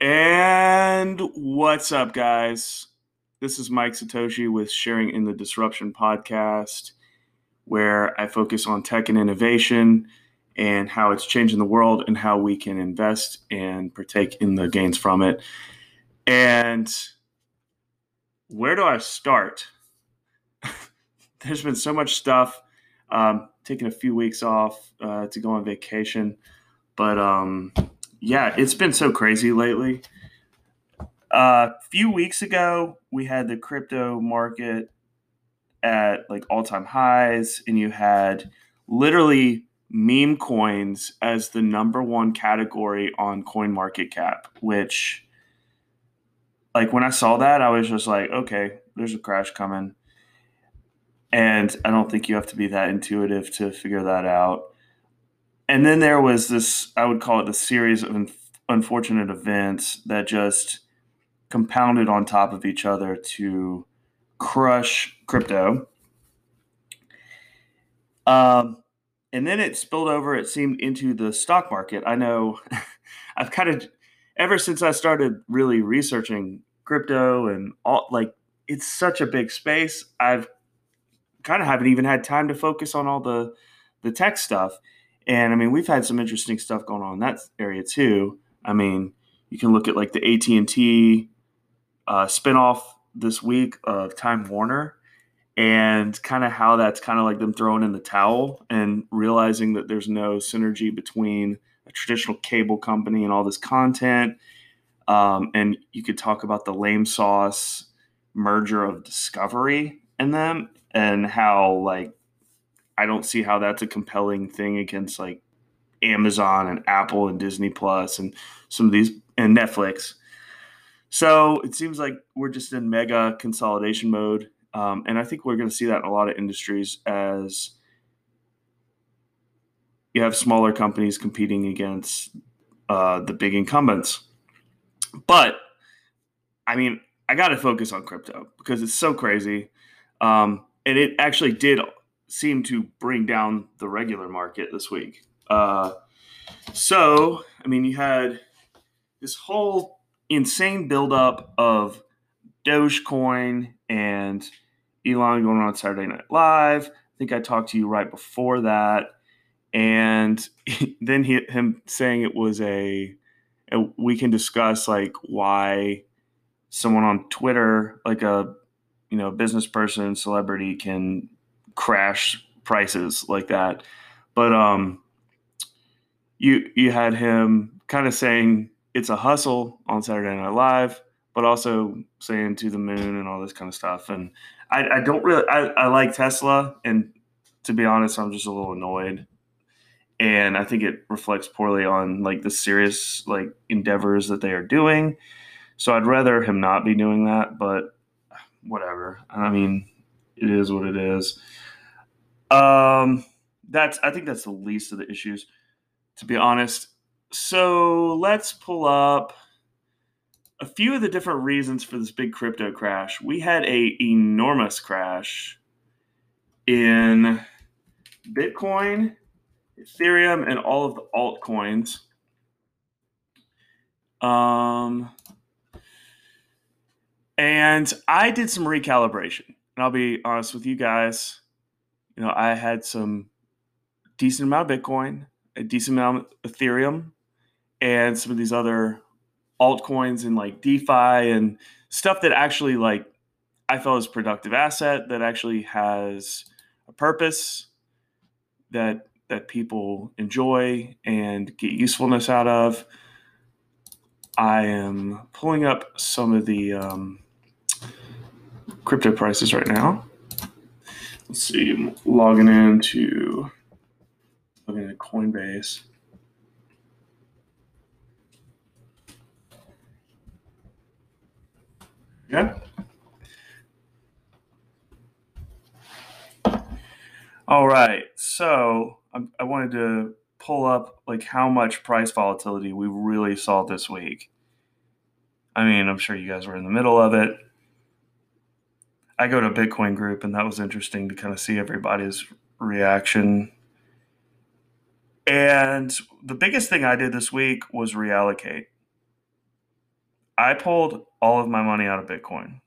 And what's up, guys? This is Mike Satoshi with Sharing in the Disruption podcast, where I focus on tech and innovation and how it's changing the world and how we can invest and partake in the gains from it. And where do I start? There's been so much stuff. Um, taking a few weeks off uh, to go on vacation, but um, yeah, it's been so crazy lately. A uh, few weeks ago, we had the crypto market at like all time highs, and you had literally meme coins as the number one category on coin market cap which like when i saw that i was just like okay there's a crash coming and i don't think you have to be that intuitive to figure that out and then there was this i would call it the series of unfortunate events that just compounded on top of each other to crush crypto. Um, and then it spilled over it seemed into the stock market. I know i've kind of ever since i started really researching crypto and all like it's such a big space i've kind of haven't even had time to focus on all the the tech stuff and i mean we've had some interesting stuff going on in that area too i mean you can look at like the at&t uh, spinoff this week of time warner and kind of how that's kind of like them throwing in the towel and realizing that there's no synergy between a traditional cable company and all this content. Um, and you could talk about the lame sauce merger of Discovery and them and how like I don't see how that's a compelling thing against like Amazon and Apple and Disney Plus and some of these and Netflix. So it seems like we're just in mega consolidation mode um, and I think we're going to see that in a lot of industries as you have smaller companies competing against uh, the big incumbents. But I mean, I got to focus on crypto because it's so crazy. Um, and it actually did seem to bring down the regular market this week. Uh, so, I mean, you had this whole insane buildup of Dogecoin and Elon going on Saturday Night Live. I think I talked to you right before that, and then he, him saying it was a, a we can discuss like why someone on Twitter, like a you know business person, celebrity, can crash prices like that. But um, you you had him kind of saying it's a hustle on Saturday Night Live, but also saying to the moon and all this kind of stuff. And I, I don't really I, I like Tesla, and to be honest, I'm just a little annoyed. And I think it reflects poorly on like the serious like endeavors that they are doing. So I'd rather him not be doing that, but whatever. I mean, it is what it is. Um, that's I think that's the least of the issues, to be honest. So let's pull up a few of the different reasons for this big crypto crash. We had a enormous crash in Bitcoin, Ethereum, and all of the altcoins. Um, and I did some recalibration. And I'll be honest with you guys. You know, I had some decent amount of Bitcoin, a decent amount of Ethereum, and some of these other altcoins and like DeFi and stuff that actually like I felt is productive asset that actually has a purpose that that people enjoy and get usefulness out of. I am pulling up some of the um, crypto prices right now. Let's see, I'm logging into logging into Coinbase. Yeah. All right. So I, I wanted to pull up like how much price volatility we really saw this week. I mean, I'm sure you guys were in the middle of it. I go to a Bitcoin group, and that was interesting to kind of see everybody's reaction. And the biggest thing I did this week was reallocate. I pulled all of my money out of Bitcoin.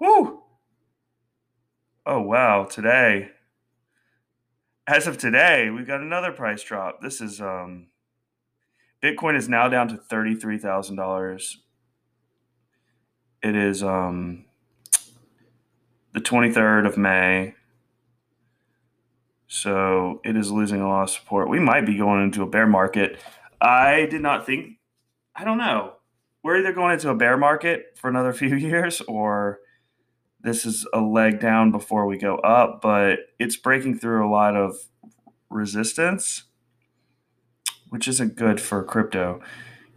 Woo! Oh, wow. Today, as of today, we've got another price drop. This is, um, Bitcoin is now down to $33,000. It is, um, the 23rd of May. So it is losing a lot of support. We might be going into a bear market. I did not think, I don't know. We're either going into a bear market for another few years or this is a leg down before we go up, but it's breaking through a lot of resistance, which isn't good for crypto.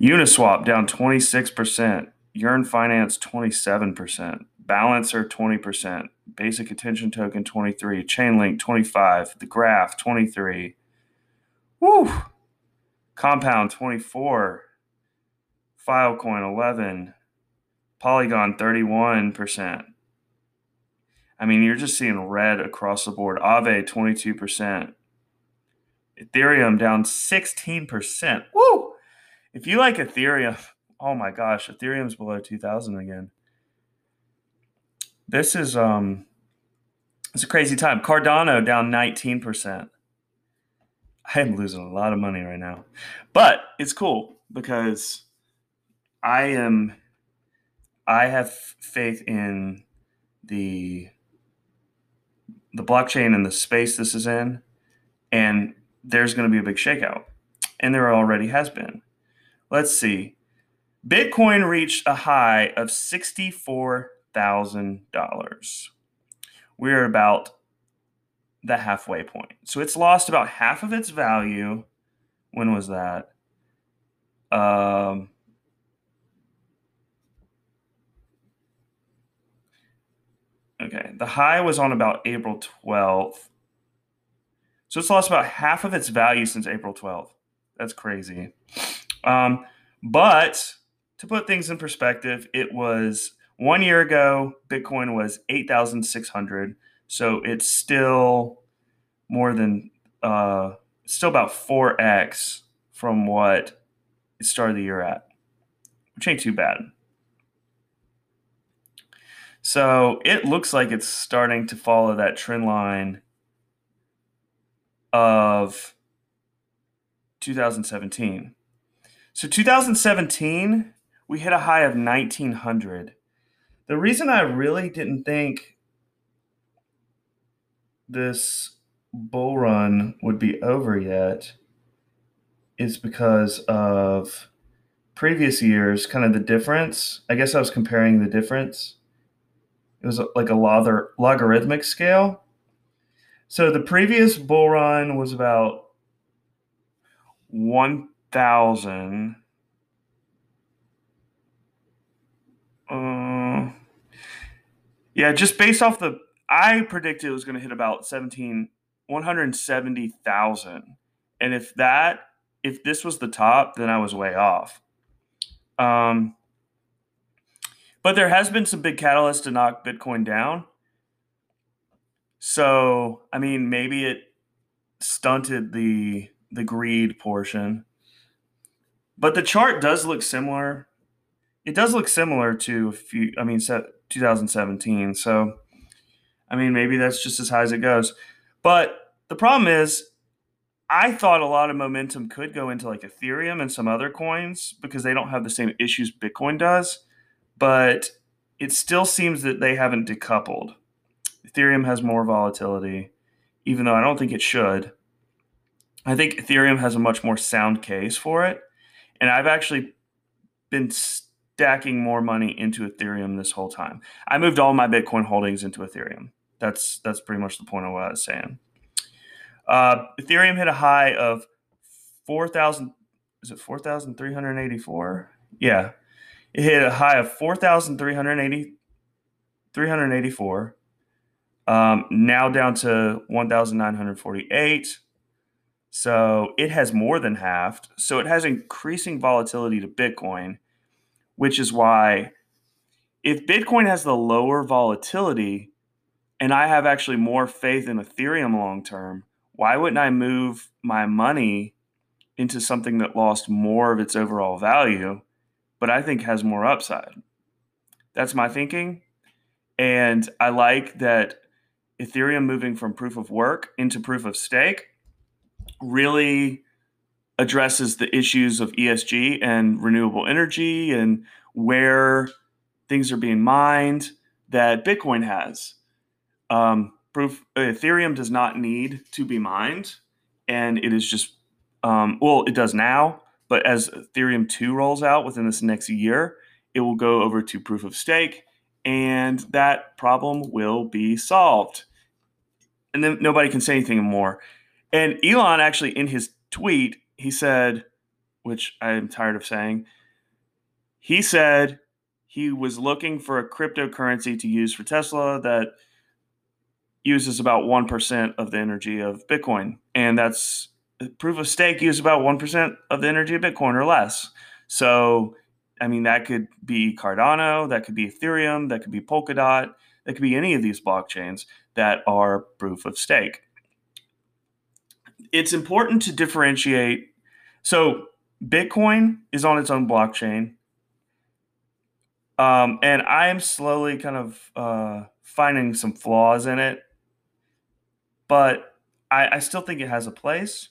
Uniswap down 26%, Yearn Finance 27%, Balancer 20%, Basic Attention Token 23, Chainlink 25, The Graph 23. Woo! Compound 24, Filecoin 11, Polygon 31%. I mean, you're just seeing red across the board. Aave 22%. Ethereum down 16%. Woo! If you like Ethereum, oh my gosh, Ethereum's below 2000 again. This is um it's a crazy time. Cardano down 19%. I am losing a lot of money right now. But it's cool because I am I have faith in the the blockchain and the space this is in and there's going to be a big shakeout. And there already has been. Let's see. Bitcoin reached a high of $64,000. We're about the halfway point. So it's lost about half of its value. When was that? Um, okay. The high was on about April 12th. So it's lost about half of its value since April 12th. That's crazy. Um, but to put things in perspective, it was one year ago, Bitcoin was 8,600. So it's still more than, uh, still about 4x from what it started the year at, which ain't too bad. So it looks like it's starting to follow that trend line of 2017. So 2017, we hit a high of 1900. The reason I really didn't think this bull run would be over yet is because of previous years, kind of the difference. I guess I was comparing the difference. It was uh, like a logarithmic scale. So the previous bull run was about 1,000. Uh, yeah, just based off the, I predicted it was going to hit about 17, 170,000. And if that, if this was the top, then I was way off. Um, but there has been some big catalysts to knock Bitcoin down. So, I mean, maybe it stunted the the greed portion. But the chart does look similar. It does look similar to a few I mean 2017. So, I mean, maybe that's just as high as it goes. But the problem is I thought a lot of momentum could go into like Ethereum and some other coins because they don't have the same issues Bitcoin does, but it still seems that they haven't decoupled. Ethereum has more volatility, even though I don't think it should. I think Ethereum has a much more sound case for it. And I've actually been stacking more money into Ethereum this whole time. I moved all my Bitcoin holdings into Ethereum. That's that's pretty much the point of what I was saying. Uh, Ethereum hit a high of four thousand. Is it four thousand three hundred eighty-four? Yeah, it hit a high of four thousand three hundred eighty. 384 um, now down to 1,948. So it has more than halved. So it has increasing volatility to Bitcoin, which is why if Bitcoin has the lower volatility and I have actually more faith in Ethereum long term, why wouldn't I move my money into something that lost more of its overall value but I think has more upside. That's my thinking. And I like that Ethereum moving from proof of work into proof of stake really addresses the issues of ESG and renewable energy and where things are being mined that Bitcoin has. Um, proof Ethereum does not need to be mined, and it is just um, well, it does now, but as Ethereum two rolls out within this next year, it will go over to proof of stake, and that problem will be solved. And then nobody can say anything more. And Elon actually, in his tweet, he said, which I'm tired of saying, he said he was looking for a cryptocurrency to use for Tesla that uses about 1% of the energy of Bitcoin. And that's uh, proof of stake uses about 1% of the energy of Bitcoin or less. So, I mean, that could be Cardano, that could be Ethereum, that could be Polkadot, that could be any of these blockchains that are proof of stake. It's important to differentiate. So, Bitcoin is on its own blockchain. Um, and I am slowly kind of uh, finding some flaws in it, but I, I still think it has a place.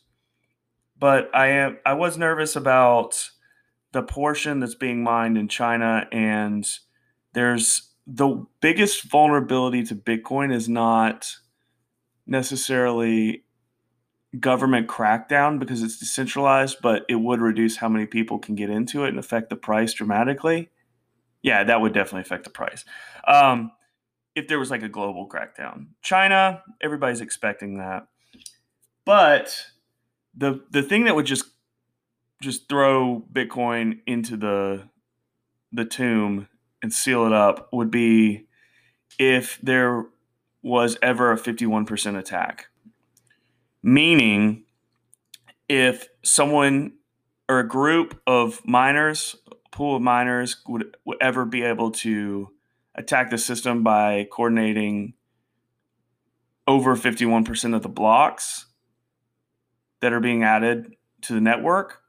But I am I was nervous about the portion that's being mined in China, and there's the biggest vulnerability to Bitcoin is not necessarily government crackdown because it's decentralized, but it would reduce how many people can get into it and affect the price dramatically. Yeah, that would definitely affect the price. Um, if there was like a global crackdown, China, everybody's expecting that. But the the thing that would just just throw Bitcoin into the the tomb and seal it up would be if there was ever a 51% attack. Meaning if someone or a group of miners pool of miners would, would ever be able to attack the system by coordinating over 51% of the blocks that are being added to the network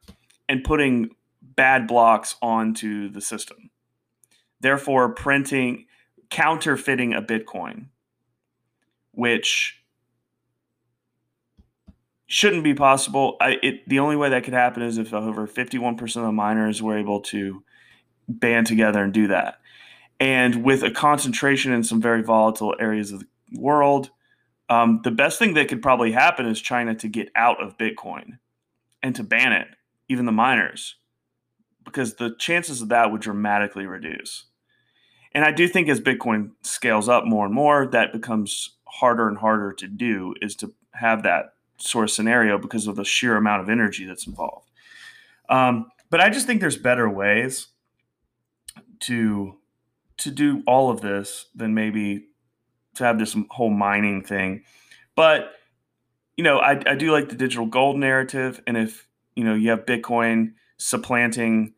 and putting bad blocks onto the system. Therefore, printing, counterfeiting a Bitcoin, which shouldn't be possible. I, it, the only way that could happen is if over 51% of the miners were able to band together and do that. And with a concentration in some very volatile areas of the world, um, the best thing that could probably happen is China to get out of Bitcoin and to ban it, even the miners, because the chances of that would dramatically reduce. And I do think as Bitcoin scales up more and more, that becomes harder and harder to do is to have that sort of scenario because of the sheer amount of energy that's involved. Um, but I just think there's better ways to to do all of this than maybe to have this whole mining thing. But you know, I, I do like the digital gold narrative, and if you know you have Bitcoin supplanting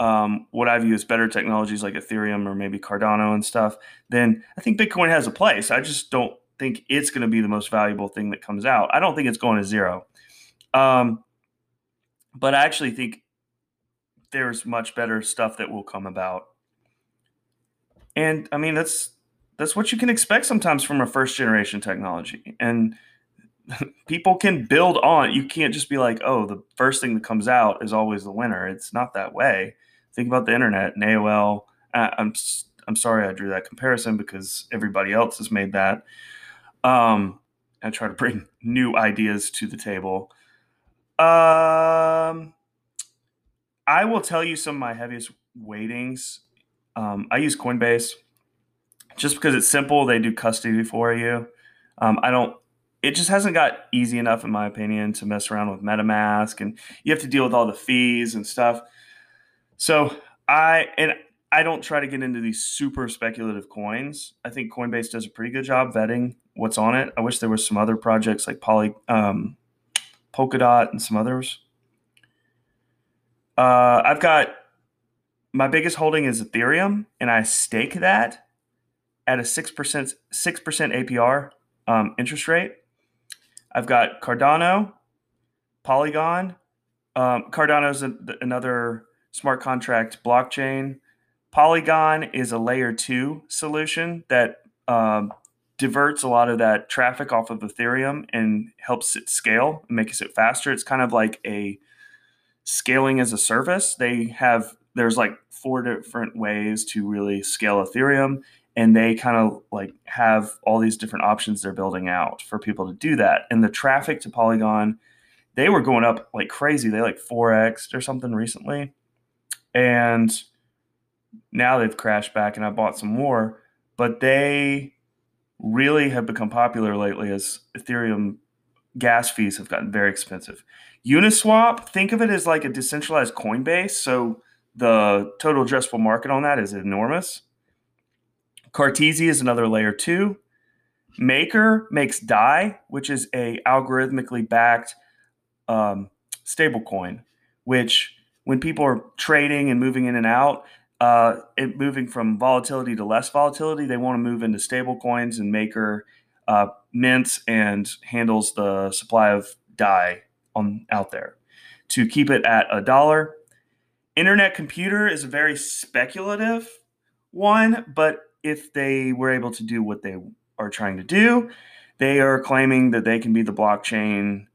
um, what I view as better technologies like Ethereum or maybe Cardano and stuff, then I think Bitcoin has a place. I just don't think it's going to be the most valuable thing that comes out. I don't think it's going to zero. Um, but I actually think there's much better stuff that will come about. And I mean, that's that's what you can expect sometimes from a first generation technology. And people can build on. You can't just be like, oh, the first thing that comes out is always the winner. It's not that way. Think about the internet and AOL. I'm I'm sorry I drew that comparison because everybody else has made that. Um, I try to bring new ideas to the table. Um, I will tell you some of my heaviest weightings. Um, I use Coinbase just because it's simple. They do custody for you. Um, I don't. It just hasn't got easy enough, in my opinion, to mess around with MetaMask, and you have to deal with all the fees and stuff. So I and I don't try to get into these super speculative coins. I think Coinbase does a pretty good job vetting what's on it. I wish there was some other projects like Poly, um, Polkadot, and some others. Uh, I've got my biggest holding is Ethereum, and I stake that at a six percent six percent APR um, interest rate. I've got Cardano, Polygon. Um, Cardano is another smart contract blockchain. Polygon is a layer two solution that um, diverts a lot of that traffic off of Ethereum and helps it scale and makes it faster. It's kind of like a scaling as a service. They have there's like four different ways to really scale Ethereum and they kind of like have all these different options they're building out for people to do that. And the traffic to Polygon, they were going up like crazy. They like 4x or something recently. And now they've crashed back and I bought some more, but they really have become popular lately as Ethereum gas fees have gotten very expensive. Uniswap, think of it as like a decentralized Coinbase. So the total addressable market on that is enormous. Cartesia is another layer two. Maker makes DAI, which is a algorithmically backed um, stablecoin, which when people are trading and moving in and out, uh, it, moving from volatility to less volatility, they want to move into stable coins and Maker uh, mints and handles the supply of DAI on out there to keep it at a dollar. Internet computer is a very speculative one, but if they were able to do what they are trying to do, they are claiming that they can be the blockchain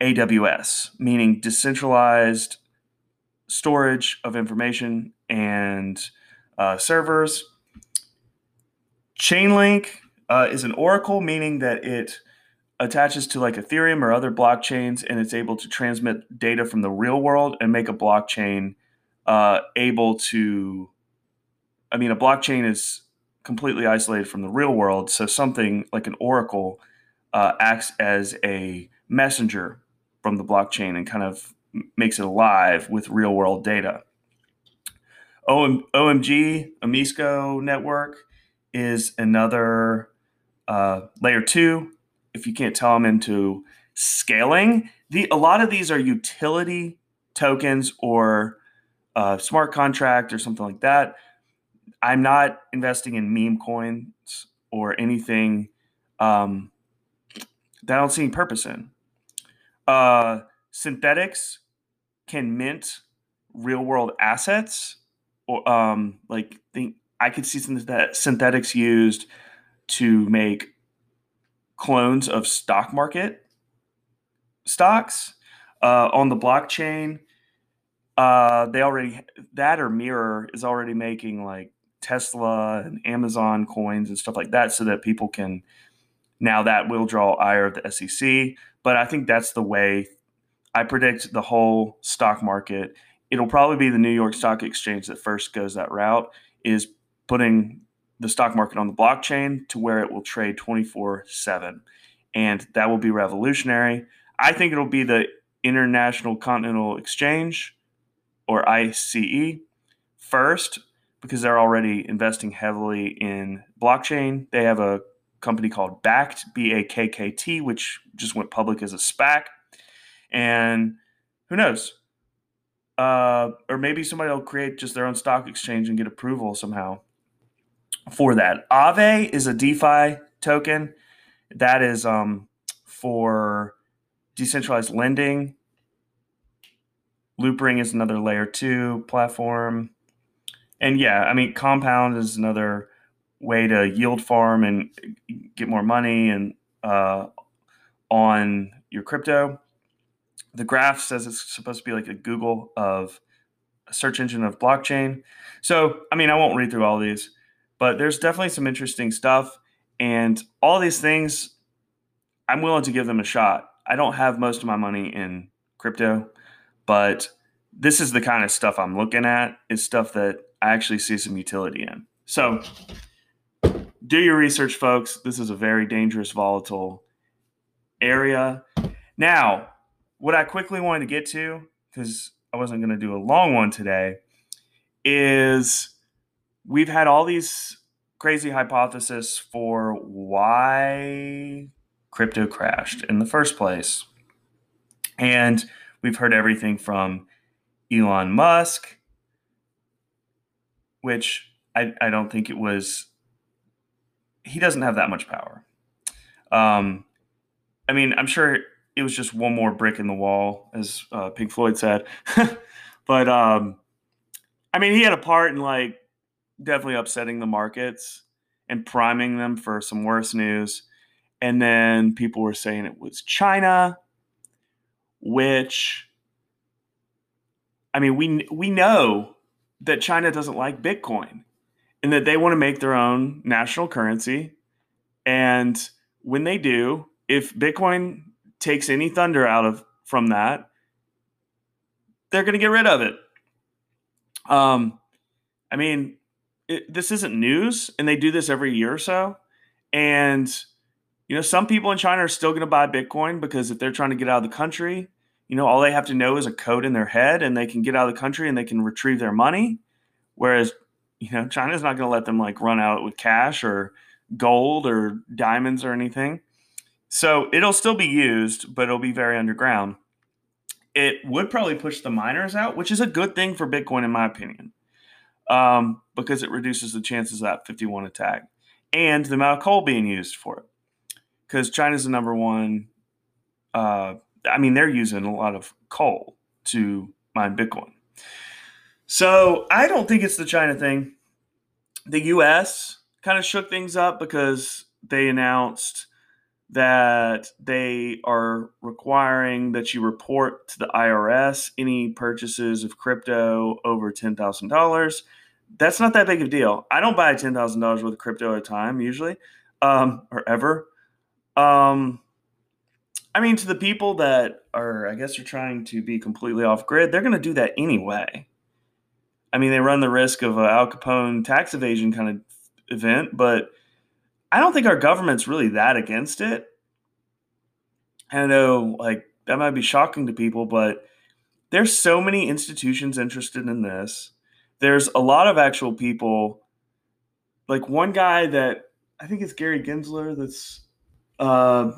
AWS, meaning decentralized storage of information and uh, servers. Chainlink uh, is an oracle, meaning that it attaches to like Ethereum or other blockchains, and it's able to transmit data from the real world and make a blockchain uh, able to. I mean, a blockchain is completely isolated from the real world. So something like an oracle uh, acts as a messenger from the blockchain and kind of makes it alive with real world data. OM, OMG, OmiseGO network, is another uh, layer two. If you can't tell I'm into scaling, the a lot of these are utility tokens or uh, smart contract or something like that I'm not investing in meme coins or anything um, that I don't see any purpose in. Uh, Synthetix can mint real world assets, or um, like think I could see some that synthetics used to make clones of stock market stocks uh, on the blockchain. Uh, they already that or Mirror is already making like Tesla and Amazon coins and stuff like that so that people can now that will draw ire of the SEC. But I think that's the way I predict the whole stock market. It'll probably be the New York Stock Exchange that first goes that route, is putting the stock market on the blockchain to where it will trade 24 7. And that will be revolutionary. I think it'll be the International Continental Exchange or ICE first because they're already investing heavily in blockchain. They have a company called Bakkt, B A K K T, which just went public as a SPAC. And who knows? Uh, or maybe somebody will create just their own stock exchange and get approval somehow for that. Aave is a DeFi token that is um, for decentralized lending. Loopring is another layer two platform and yeah, I mean, compound is another way to yield farm and get more money and uh, on your crypto. The graph says it's supposed to be like a Google of a search engine of blockchain. So, I mean, I won't read through all these, but there's definitely some interesting stuff. And all these things, I'm willing to give them a shot. I don't have most of my money in crypto, but this is the kind of stuff I'm looking at. Is stuff that I actually see some utility in. So do your research, folks. This is a very dangerous, volatile area. Now, what I quickly wanted to get to, because I wasn't going to do a long one today, is we've had all these crazy hypotheses for why crypto crashed in the first place. And we've heard everything from Elon Musk which I, I don't think it was. He doesn't have that much power. Um, I mean, I'm sure it was just one more brick in the wall, as uh, Pink Floyd said. but um, I mean, he had a part in like definitely upsetting the markets and priming them for some worse news. And then people were saying it was China, which I mean, we we know that China doesn't like Bitcoin and that they want to make their own national currency. And when they do, if Bitcoin takes any thunder out of from that, they're going to get rid of it. Um, I mean, it, this isn't news, and they do this every year or so. And you know, some people in China are still going to buy Bitcoin because if they're trying to get out of the country, you know, all they have to know is a code in their head, and they can get out of the country and they can retrieve their money. Whereas, you know, China's not going to let them like run out with cash or gold or diamonds or anything. So it'll still be used, but it'll be very underground. It would probably push the miners out, which is a good thing for Bitcoin, in my opinion um, because it reduces the chances of that 51 attack and the amount of coal being used for it. Because China's the number one, uh, I mean, they're using a lot of coal to mine Bitcoin. So I don't think it's the China thing. The US kind of shook things up because they announced that they are requiring that you report to the IRS any purchases of crypto over $10,000 that's not that big of a deal. I don't buy ten thousand dollars worth of crypto at a time usually, um, or ever. Um, I mean, to the people that are, I guess, are trying to be completely off grid, they're going to do that anyway. I mean, they run the risk of a Al Capone tax evasion kind of event, but I don't think our government's really that against it. I know, like that might be shocking to people, but there's so many institutions interested in this there's a lot of actual people, like one guy that I think it's Gary Gensler that's uh,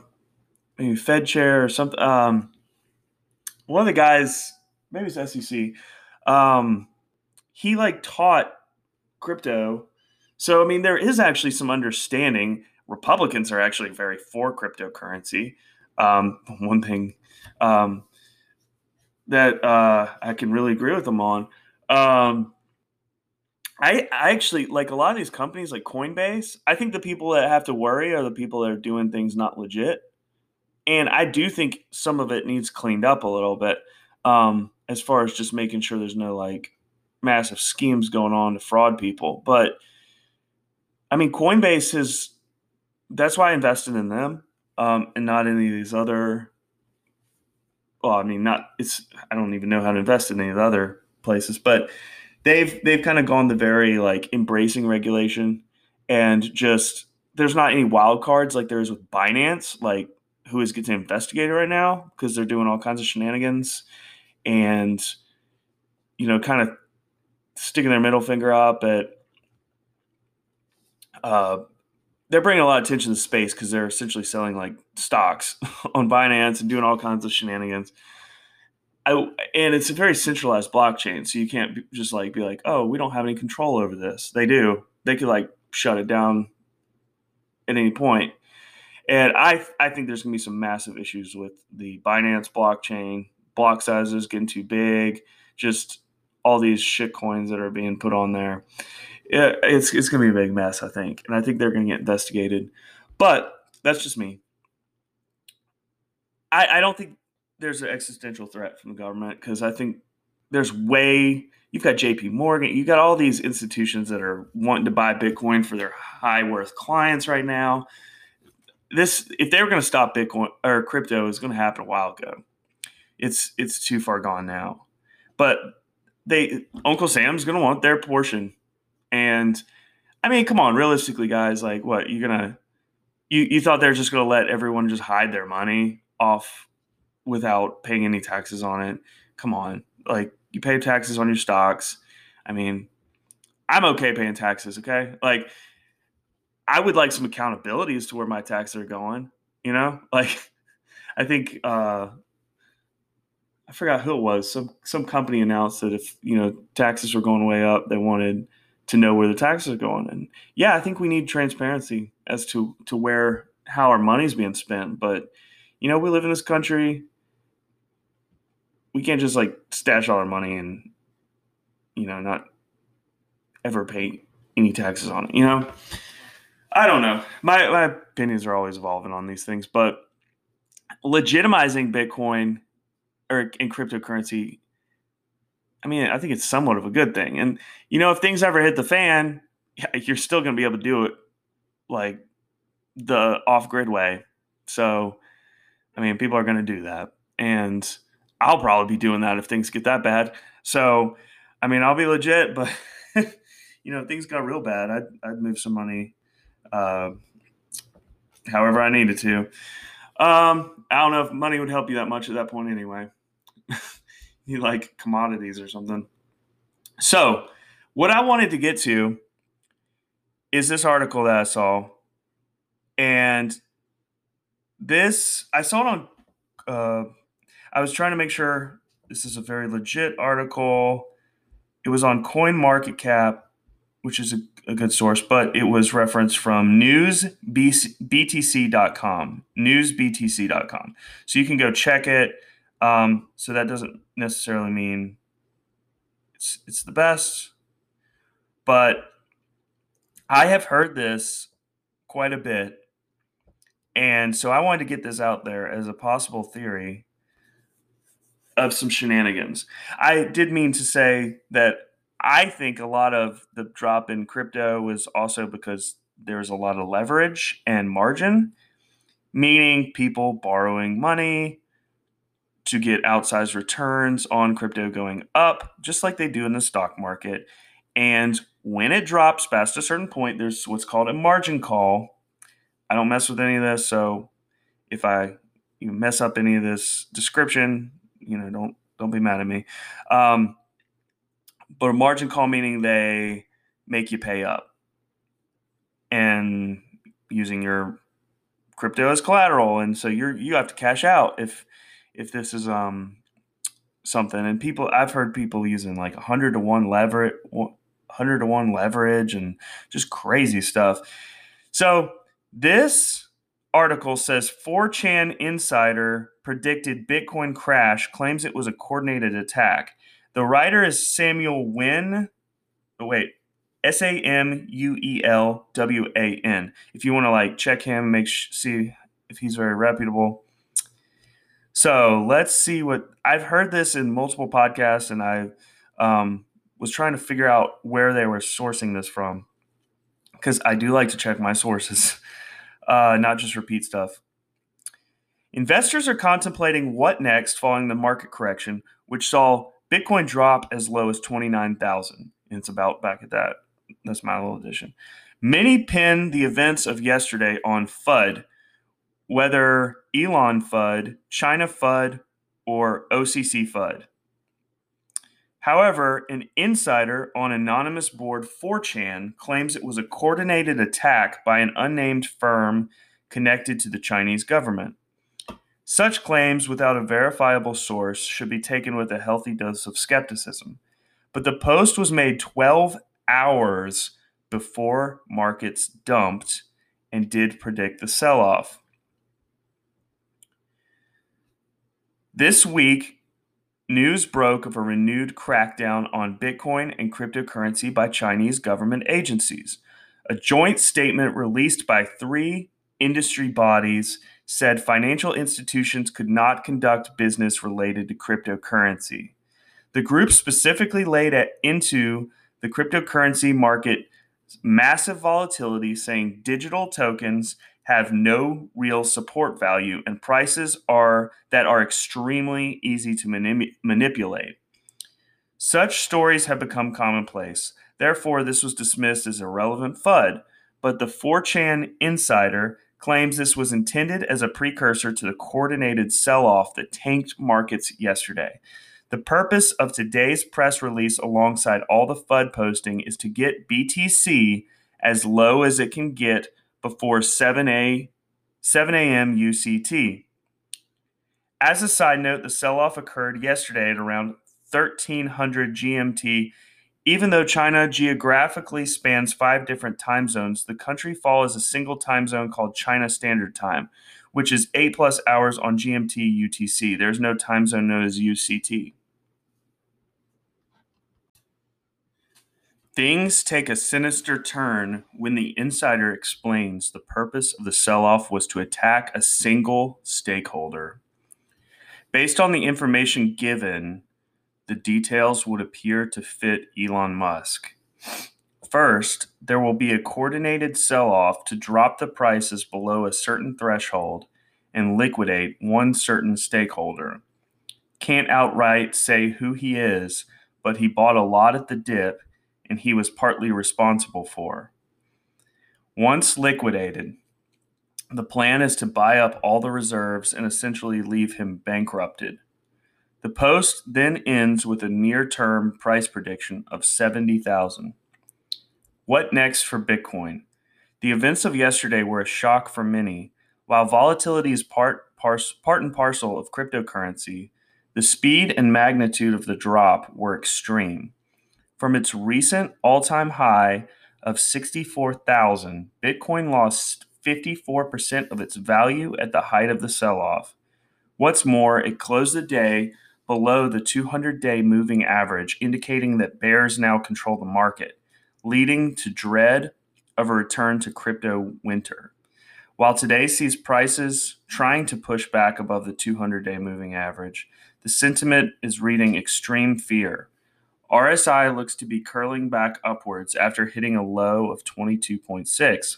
maybe Fed chair or something. Um, one of the guys, maybe it's SEC. Um, he like taught crypto. So I mean, there is actually some understanding. Republicans are actually very for cryptocurrency. Um, one thing um, that uh, I can really agree with them on. Um, I, I actually like a lot of these companies like Coinbase. I think the people that have to worry are the people that are doing things not legit. And I do think some of it needs cleaned up a little bit um, as far as just making sure there's no like massive schemes going on to fraud people. But I mean, Coinbase is that's why I invested in them um, and not any of these other. Well, I mean, not it's. I don't even know how to invest in any of the other places, but they've they've kind of gone the very like embracing regulation and just there's not any wild cards like there is with Binance, like who is getting investigated right now because they're doing all kinds of shenanigans and you know kind of sticking their middle finger up at uh, they're bringing a lot of attention to space because they're essentially selling like stocks on Binance and doing all kinds of shenanigans. I, and it's a very centralized blockchain, so you can't be, just like be like, oh, we don't have any control over this. They do. They could like shut it down at any point. And I I think there's gonna be some massive issues with the Binance blockchain, block sizes getting too big, just all these shit coins that are being put on there. It, it's it's gonna be a big mess, I think, and I think they're gonna get investigated. But that's just me. I, I don't think there's an existential threat from the government because I think there's way you've got JP Morgan, you got all these institutions that are wanting to buy Bitcoin for their high worth clients right now. This if they were going to stop Bitcoin or crypto is going to happen a while ago. It's it's too far gone now. But they Uncle Sam's going to want their portion. And I mean, come on, realistically guys, like what, you're to you you thought they're just to let everyone just hide their money off without paying any taxes on it. Come on. Like you pay taxes on your stocks. I mean, I'm okay paying taxes, okay? Like I would like some accountability as to where my taxes are going, you know? Like I think uh I forgot who it was. Some some company announced that if, you know, taxes were going way up, they wanted to know where the taxes are going. And yeah, I think we need transparency as to to where how our money's being spent, but you know, we live in this country we can't just like stash all our money and you know not ever pay any taxes on it. You know, I don't know. My my opinions are always evolving on these things, but legitimizing Bitcoin or in cryptocurrency, I mean, I think it's somewhat of a good thing. And you know, if things ever hit the fan, you're still going to be able to do it like the off grid way. So, I mean, people are going to do that, and I'll probably be doing that if things get that bad. So, I mean, I'll be legit, but you know, if things got real bad, I'd I'd move some money, uh, however I needed to. Um, I don't know if money would help you that much at that point anyway. you like commodities or something. So, what I wanted to get to is this article that I saw, and this I saw it on. Uh, I was trying to make sure this is a very legit article. It was on Coin Market Cap, which is a, a good source, but it was referenced from newsbtc.com. Newsbtc.com. So you can go check it. Um, so that doesn't necessarily mean it's it's the best, but I have heard this quite a bit, and so I wanted to get this out there as a possible theory of some shenanigans. I did mean to say that I think a lot of the drop in crypto was also because there's a lot of leverage and margin, meaning people borrowing money to get outsized returns on crypto going up, just like they do in the stock market. And when it drops past a certain point, there's what's called a margin call. I don't mess with any of this, so if I you mess up any of this description, you know, don't don't be mad at me. Um, but a margin call meaning they make you pay up, and using your crypto as collateral, and so you're you have to cash out if if this is um something. And people, I've heard people using like hundred to one leverage, hundred to one leverage, and just crazy stuff. So this article says 4chan insider predicted Bitcoin crash, claims it was a coordinated attack. The writer is Samuel Wynn. Oh, wait, S A M U E L W A N. If you want to like check him, make sh- see if he's very reputable. So let's see what I've heard this in multiple podcasts, and I um, was trying to figure out where they were sourcing this from because I do like to check my sources, uh, not just repeat stuff. Investors are contemplating what next following the market correction, which saw Bitcoin drop as low as 29,000. And it's about back at that. That's my little addition. Many pin the events of yesterday on FUD, whether Elon FUD, China FUD, or OCC FUD. However, an insider on anonymous board 4chan claims it was a coordinated attack by an unnamed firm connected to the Chinese government. Such claims without a verifiable source should be taken with a healthy dose of skepticism. But the post was made 12 hours before markets dumped and did predict the sell off. This week, news broke of a renewed crackdown on Bitcoin and cryptocurrency by Chinese government agencies. A joint statement released by three industry bodies said financial institutions could not conduct business related to cryptocurrency. The group specifically laid into the cryptocurrency market massive volatility, saying digital tokens have no real support value and prices are that are extremely easy to manip- manipulate. Such stories have become commonplace. Therefore, this was dismissed as irrelevant FUD, but the 4chan insider claims this was intended as a precursor to the coordinated sell off that tanked markets yesterday. The purpose of today's press release, alongside all the FUD posting, is to get BTC as low as it can get before 7 a 7 a.m. UCT. As a side note, the sell off occurred yesterday at around 1300 GMT even though China geographically spans five different time zones, the country follows a single time zone called China Standard Time, which is eight plus hours on GMT UTC. There's no time zone known as UCT. Things take a sinister turn when the insider explains the purpose of the sell off was to attack a single stakeholder. Based on the information given, the details would appear to fit Elon Musk. First, there will be a coordinated sell off to drop the prices below a certain threshold and liquidate one certain stakeholder. Can't outright say who he is, but he bought a lot at the dip and he was partly responsible for. Once liquidated, the plan is to buy up all the reserves and essentially leave him bankrupted. The post then ends with a near-term price prediction of 70,000. What next for Bitcoin? The events of yesterday were a shock for many. While volatility is part, part and parcel of cryptocurrency, the speed and magnitude of the drop were extreme. From its recent all time high of 64,000, Bitcoin lost 54% of its value at the height of the sell off. What's more, it closed the day below the 200 day moving average, indicating that bears now control the market, leading to dread of a return to crypto winter. While today sees prices trying to push back above the 200 day moving average, the sentiment is reading extreme fear. RSI looks to be curling back upwards after hitting a low of 22.6.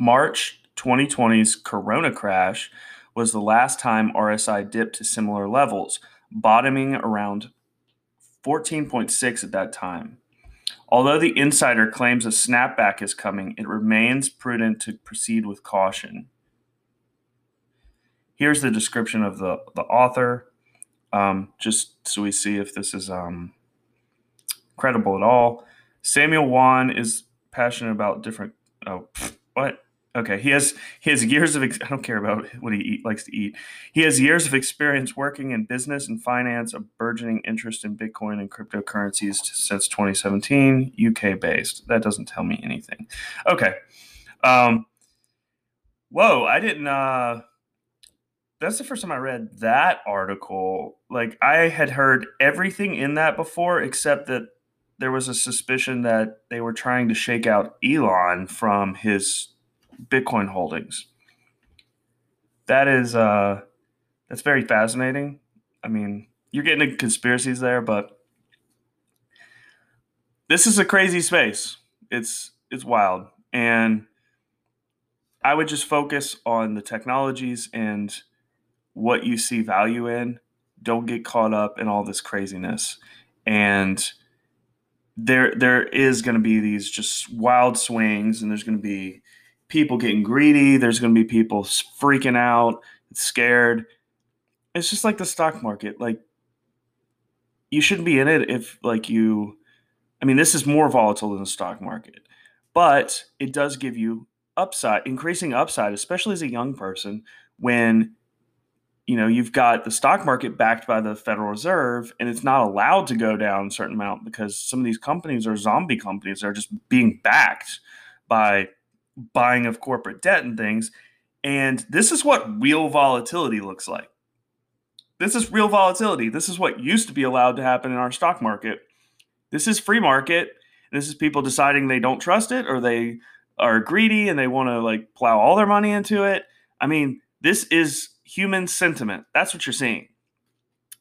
March 2020's corona crash was the last time RSI dipped to similar levels, bottoming around 14.6 at that time. Although the insider claims a snapback is coming, it remains prudent to proceed with caution. Here's the description of the, the author, um, just so we see if this is um, credible at all. Samuel Wan is passionate about different. Oh, what? Okay, he has he has years of. Ex- I don't care about what he eat, likes to eat. He has years of experience working in business and finance, a burgeoning interest in Bitcoin and cryptocurrencies since 2017. UK based. That doesn't tell me anything. Okay. Um, whoa, I didn't. Uh, that's the first time I read that article. Like I had heard everything in that before, except that there was a suspicion that they were trying to shake out Elon from his Bitcoin holdings. That is uh that's very fascinating. I mean, you're getting into conspiracies there, but this is a crazy space. It's it's wild. And I would just focus on the technologies and what you see value in. Don't get caught up in all this craziness. And there there is going to be these just wild swings and there's going to be people getting greedy there's going to be people freaking out scared. It's just like the stock market like you shouldn't be in it if like you i mean this is more volatile than the stock market but it does give you upside increasing upside especially as a young person when you know you've got the stock market backed by the federal reserve and it's not allowed to go down a certain amount because some of these companies are zombie companies they're just being backed by buying of corporate debt and things. And this is what real volatility looks like. This is real volatility. This is what used to be allowed to happen in our stock market. This is free market. This is people deciding they don't trust it or they are greedy and they want to like plow all their money into it. I mean this is human sentiment. That's what you're seeing.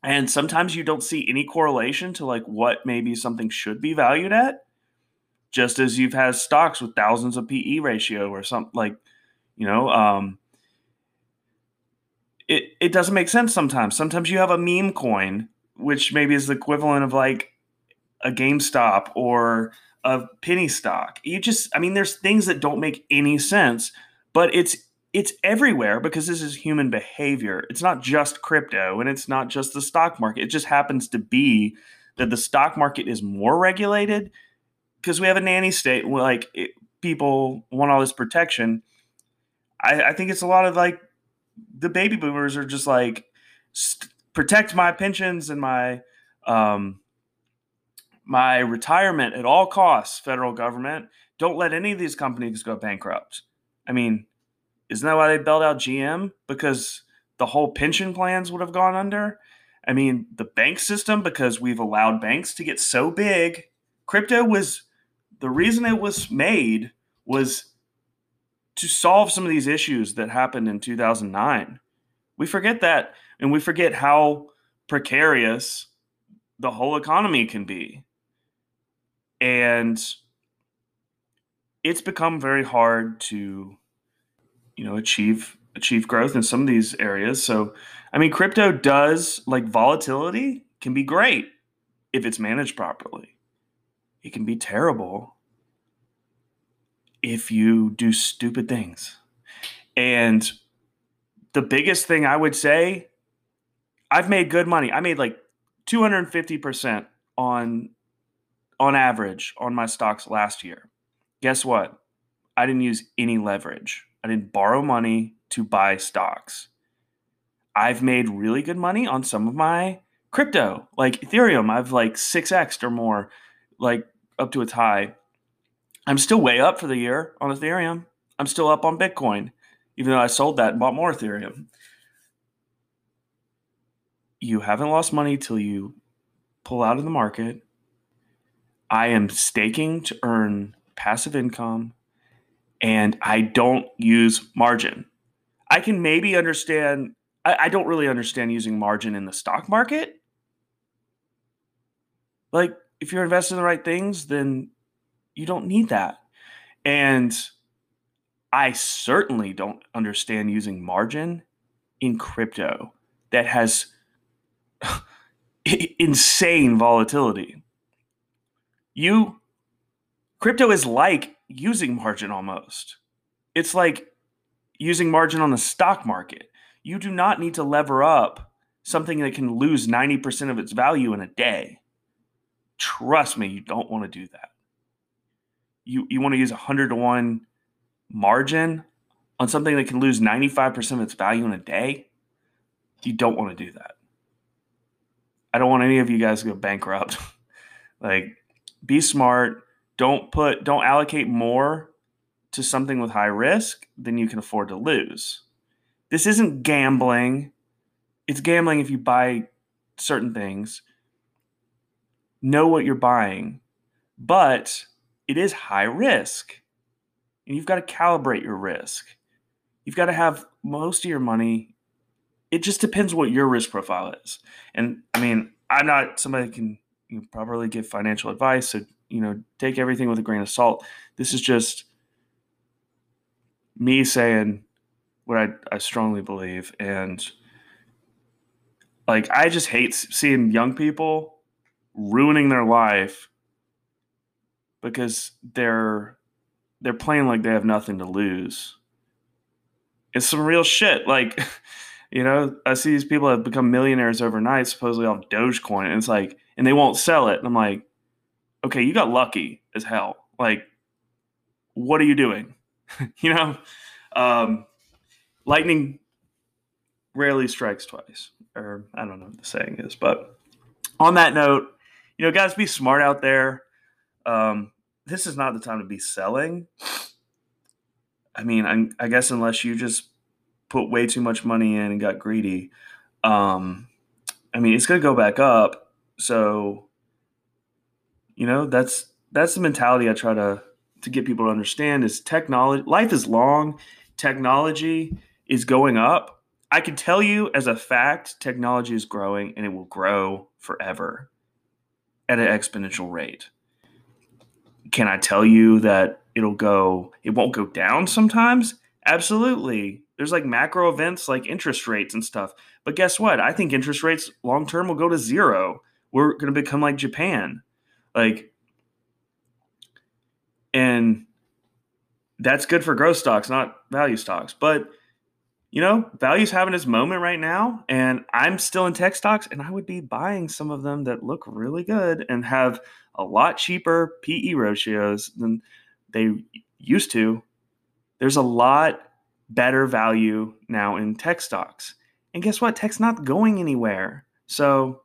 And sometimes you don't see any correlation to like what maybe something should be valued at. Just as you've had stocks with thousands of PE ratio or something like, you know, um, it, it doesn't make sense sometimes. Sometimes you have a meme coin, which maybe is the equivalent of like a GameStop or a penny stock. You just, I mean, there's things that don't make any sense, but it's it's everywhere because this is human behavior. It's not just crypto and it's not just the stock market. It just happens to be that the stock market is more regulated because we have a nanny state. Like it, people want all this protection. I, I, think it's a lot of like the baby boomers are just like st- protect my pensions and my um, my retirement at all costs. Federal government don't let any of these companies go bankrupt. I mean isn't that why they bailed out GM? Because the whole pension plans would have gone under. I mean, the bank system, because we've allowed banks to get so big crypto was the reason it was made was to solve some of these issues that happened in 2009. We forget that and we forget how precarious the whole economy can be. And it's become very hard to you know achieve achieve growth in some of these areas. So, I mean, crypto does like volatility can be great if it's managed properly. It can be terrible if you do stupid things. And the biggest thing I would say, I've made good money. I made like 250% on on average on my stocks last year. Guess what? I didn't use any leverage. I didn't borrow money to buy stocks. I've made really good money on some of my crypto, like Ethereum. I've like 6x or more, like up to its high. I'm still way up for the year on Ethereum. I'm still up on Bitcoin, even though I sold that and bought more Ethereum. You haven't lost money till you pull out of the market. I am staking to earn passive income and I don't use margin. I can maybe understand, I, I don't really understand using margin in the stock market. Like, if you're investing in the right things, then you don't need that. And I certainly don't understand using margin in crypto that has insane volatility. You crypto is like using margin almost. It's like using margin on the stock market. You do not need to lever up something that can lose 90% of its value in a day. Trust me, you don't want to do that. You you want to use a 100 to 1 margin on something that can lose 95% of its value in a day? You don't want to do that. I don't want any of you guys to go bankrupt. like be smart, don't put don't allocate more to something with high risk than you can afford to lose. This isn't gambling. It's gambling if you buy certain things. Know what you're buying, but it is high risk. And you've got to calibrate your risk. You've got to have most of your money. It just depends what your risk profile is. And I mean, I'm not somebody that can you know, properly give financial advice. So you know, take everything with a grain of salt. This is just me saying what I, I strongly believe. And like, I just hate seeing young people ruining their life because they're they're playing like they have nothing to lose. It's some real shit. Like, you know, I see these people have become millionaires overnight, supposedly off Dogecoin, and it's like, and they won't sell it. And I'm like, okay, you got lucky as hell. Like, what are you doing? you know, um, lightning rarely strikes twice, or I don't know what the saying is. But on that note, you know, guys, be smart out there. Um, this is not the time to be selling. I mean, I, I guess unless you just put way too much money in and got greedy. Um, I mean, it's going to go back up. So you know that's that's the mentality i try to to get people to understand is technology life is long. Technology is going up. I can tell you as a fact technology is growing and it will grow forever at an exponential rate. Can i tell you that it'll go it won't go down sometimes? Absolutely. There's like macro events like interest rates and stuff. But guess what? I think interest rates long term will go to zero. We're going to become like japan like, and that's good for growth stocks, not value stocks. But you know, value's having its moment right now, and I'm still in tech stocks, and I would be buying some of them that look really good and have a lot cheaper PE ratios than they used to. There's a lot better value now in tech stocks. And guess what? Tech's not going anywhere. So,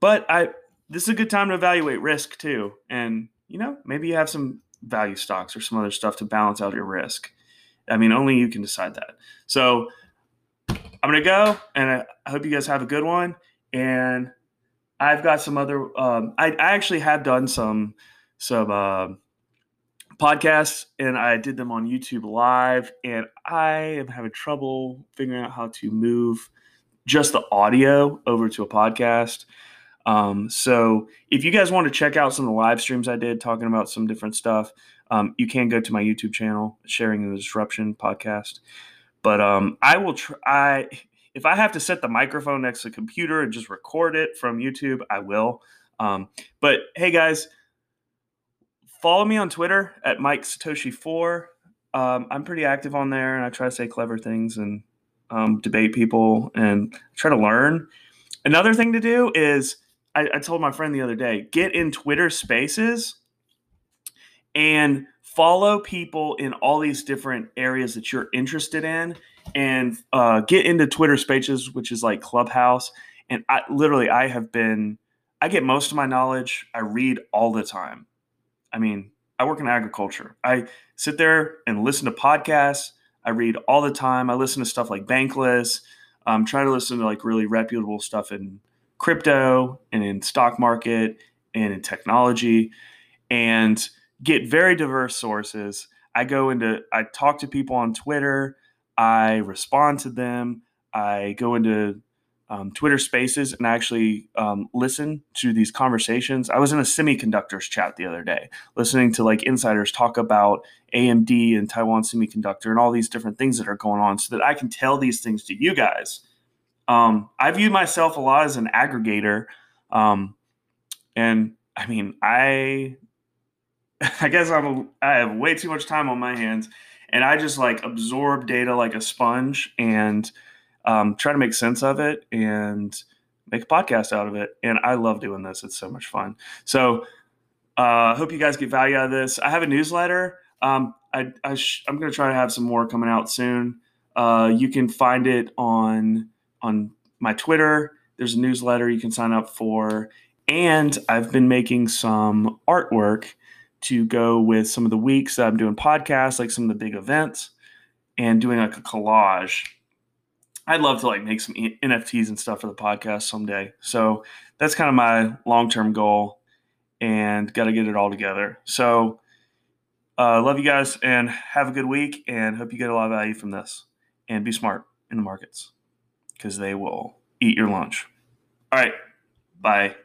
but I this is a good time to evaluate risk too. And, you know, maybe you have some value stocks or some other stuff to balance out your risk. I mean, only you can decide that. So I'm going to go and I hope you guys have a good one. And I've got some other. Um, I, I actually have done some some uh, podcasts, and I did them on YouTube Live, and I am having trouble figuring out how to move just the audio over to a podcast. Um, so if you guys want to check out some of the live streams I did talking about some different stuff, um, you can go to my YouTube channel, Sharing the Disruption podcast. But um, I will try. If I have to set the microphone next to the computer and just record it from YouTube, I will. Um, but hey, guys, follow me on Twitter at Mike Satoshi Four. Um, I'm pretty active on there, and I try to say clever things and um, debate people and try to learn. Another thing to do is I, I told my friend the other day, get in Twitter Spaces and follow people in all these different areas that you're interested in and uh, get into Twitter Spaces, which is like Clubhouse. And I literally, I have been, I get most of my knowledge. I read all the time. I mean, I work in agriculture. I sit there and listen to podcasts. I read all the time. I listen to stuff like Bankless. I'm trying to listen to like really reputable stuff in crypto and in stock market and in technology and get very diverse sources. I go into, I talk to people on Twitter, I respond to them, I go into um, Twitter spaces and I actually um, listen to these conversations. I was in a semiconductors chat the other day, listening to like insiders talk about AMD and Taiwan Semiconductor and all these different things that are going on so that I can tell these things to you guys. Um, I view myself a lot as an aggregator. Um, and I mean, I I guess I'm have way too much time on my hands, and I just like absorb data like a sponge and um, try to make sense of it and make a podcast out of it. And I love doing this; it's so much fun. So, I uh, hope you guys get value out of this. I have a newsletter. Um, I, I am going to try to have some more coming out soon. Uh, you can find it on on my Twitter. There's a newsletter you can sign up for, and I've been making some artwork to go with some of the weeks that I'm doing podcasts, like some of the big events, and doing like a collage. I'd love to like make some NFTs and stuff for the podcast someday. So that's kind of my long term goal, and got to get it all together. So uh, love you guys and have a good week, and hope you get a lot of value from this. And be smart in the markets because they will eat your lunch. All right, bye.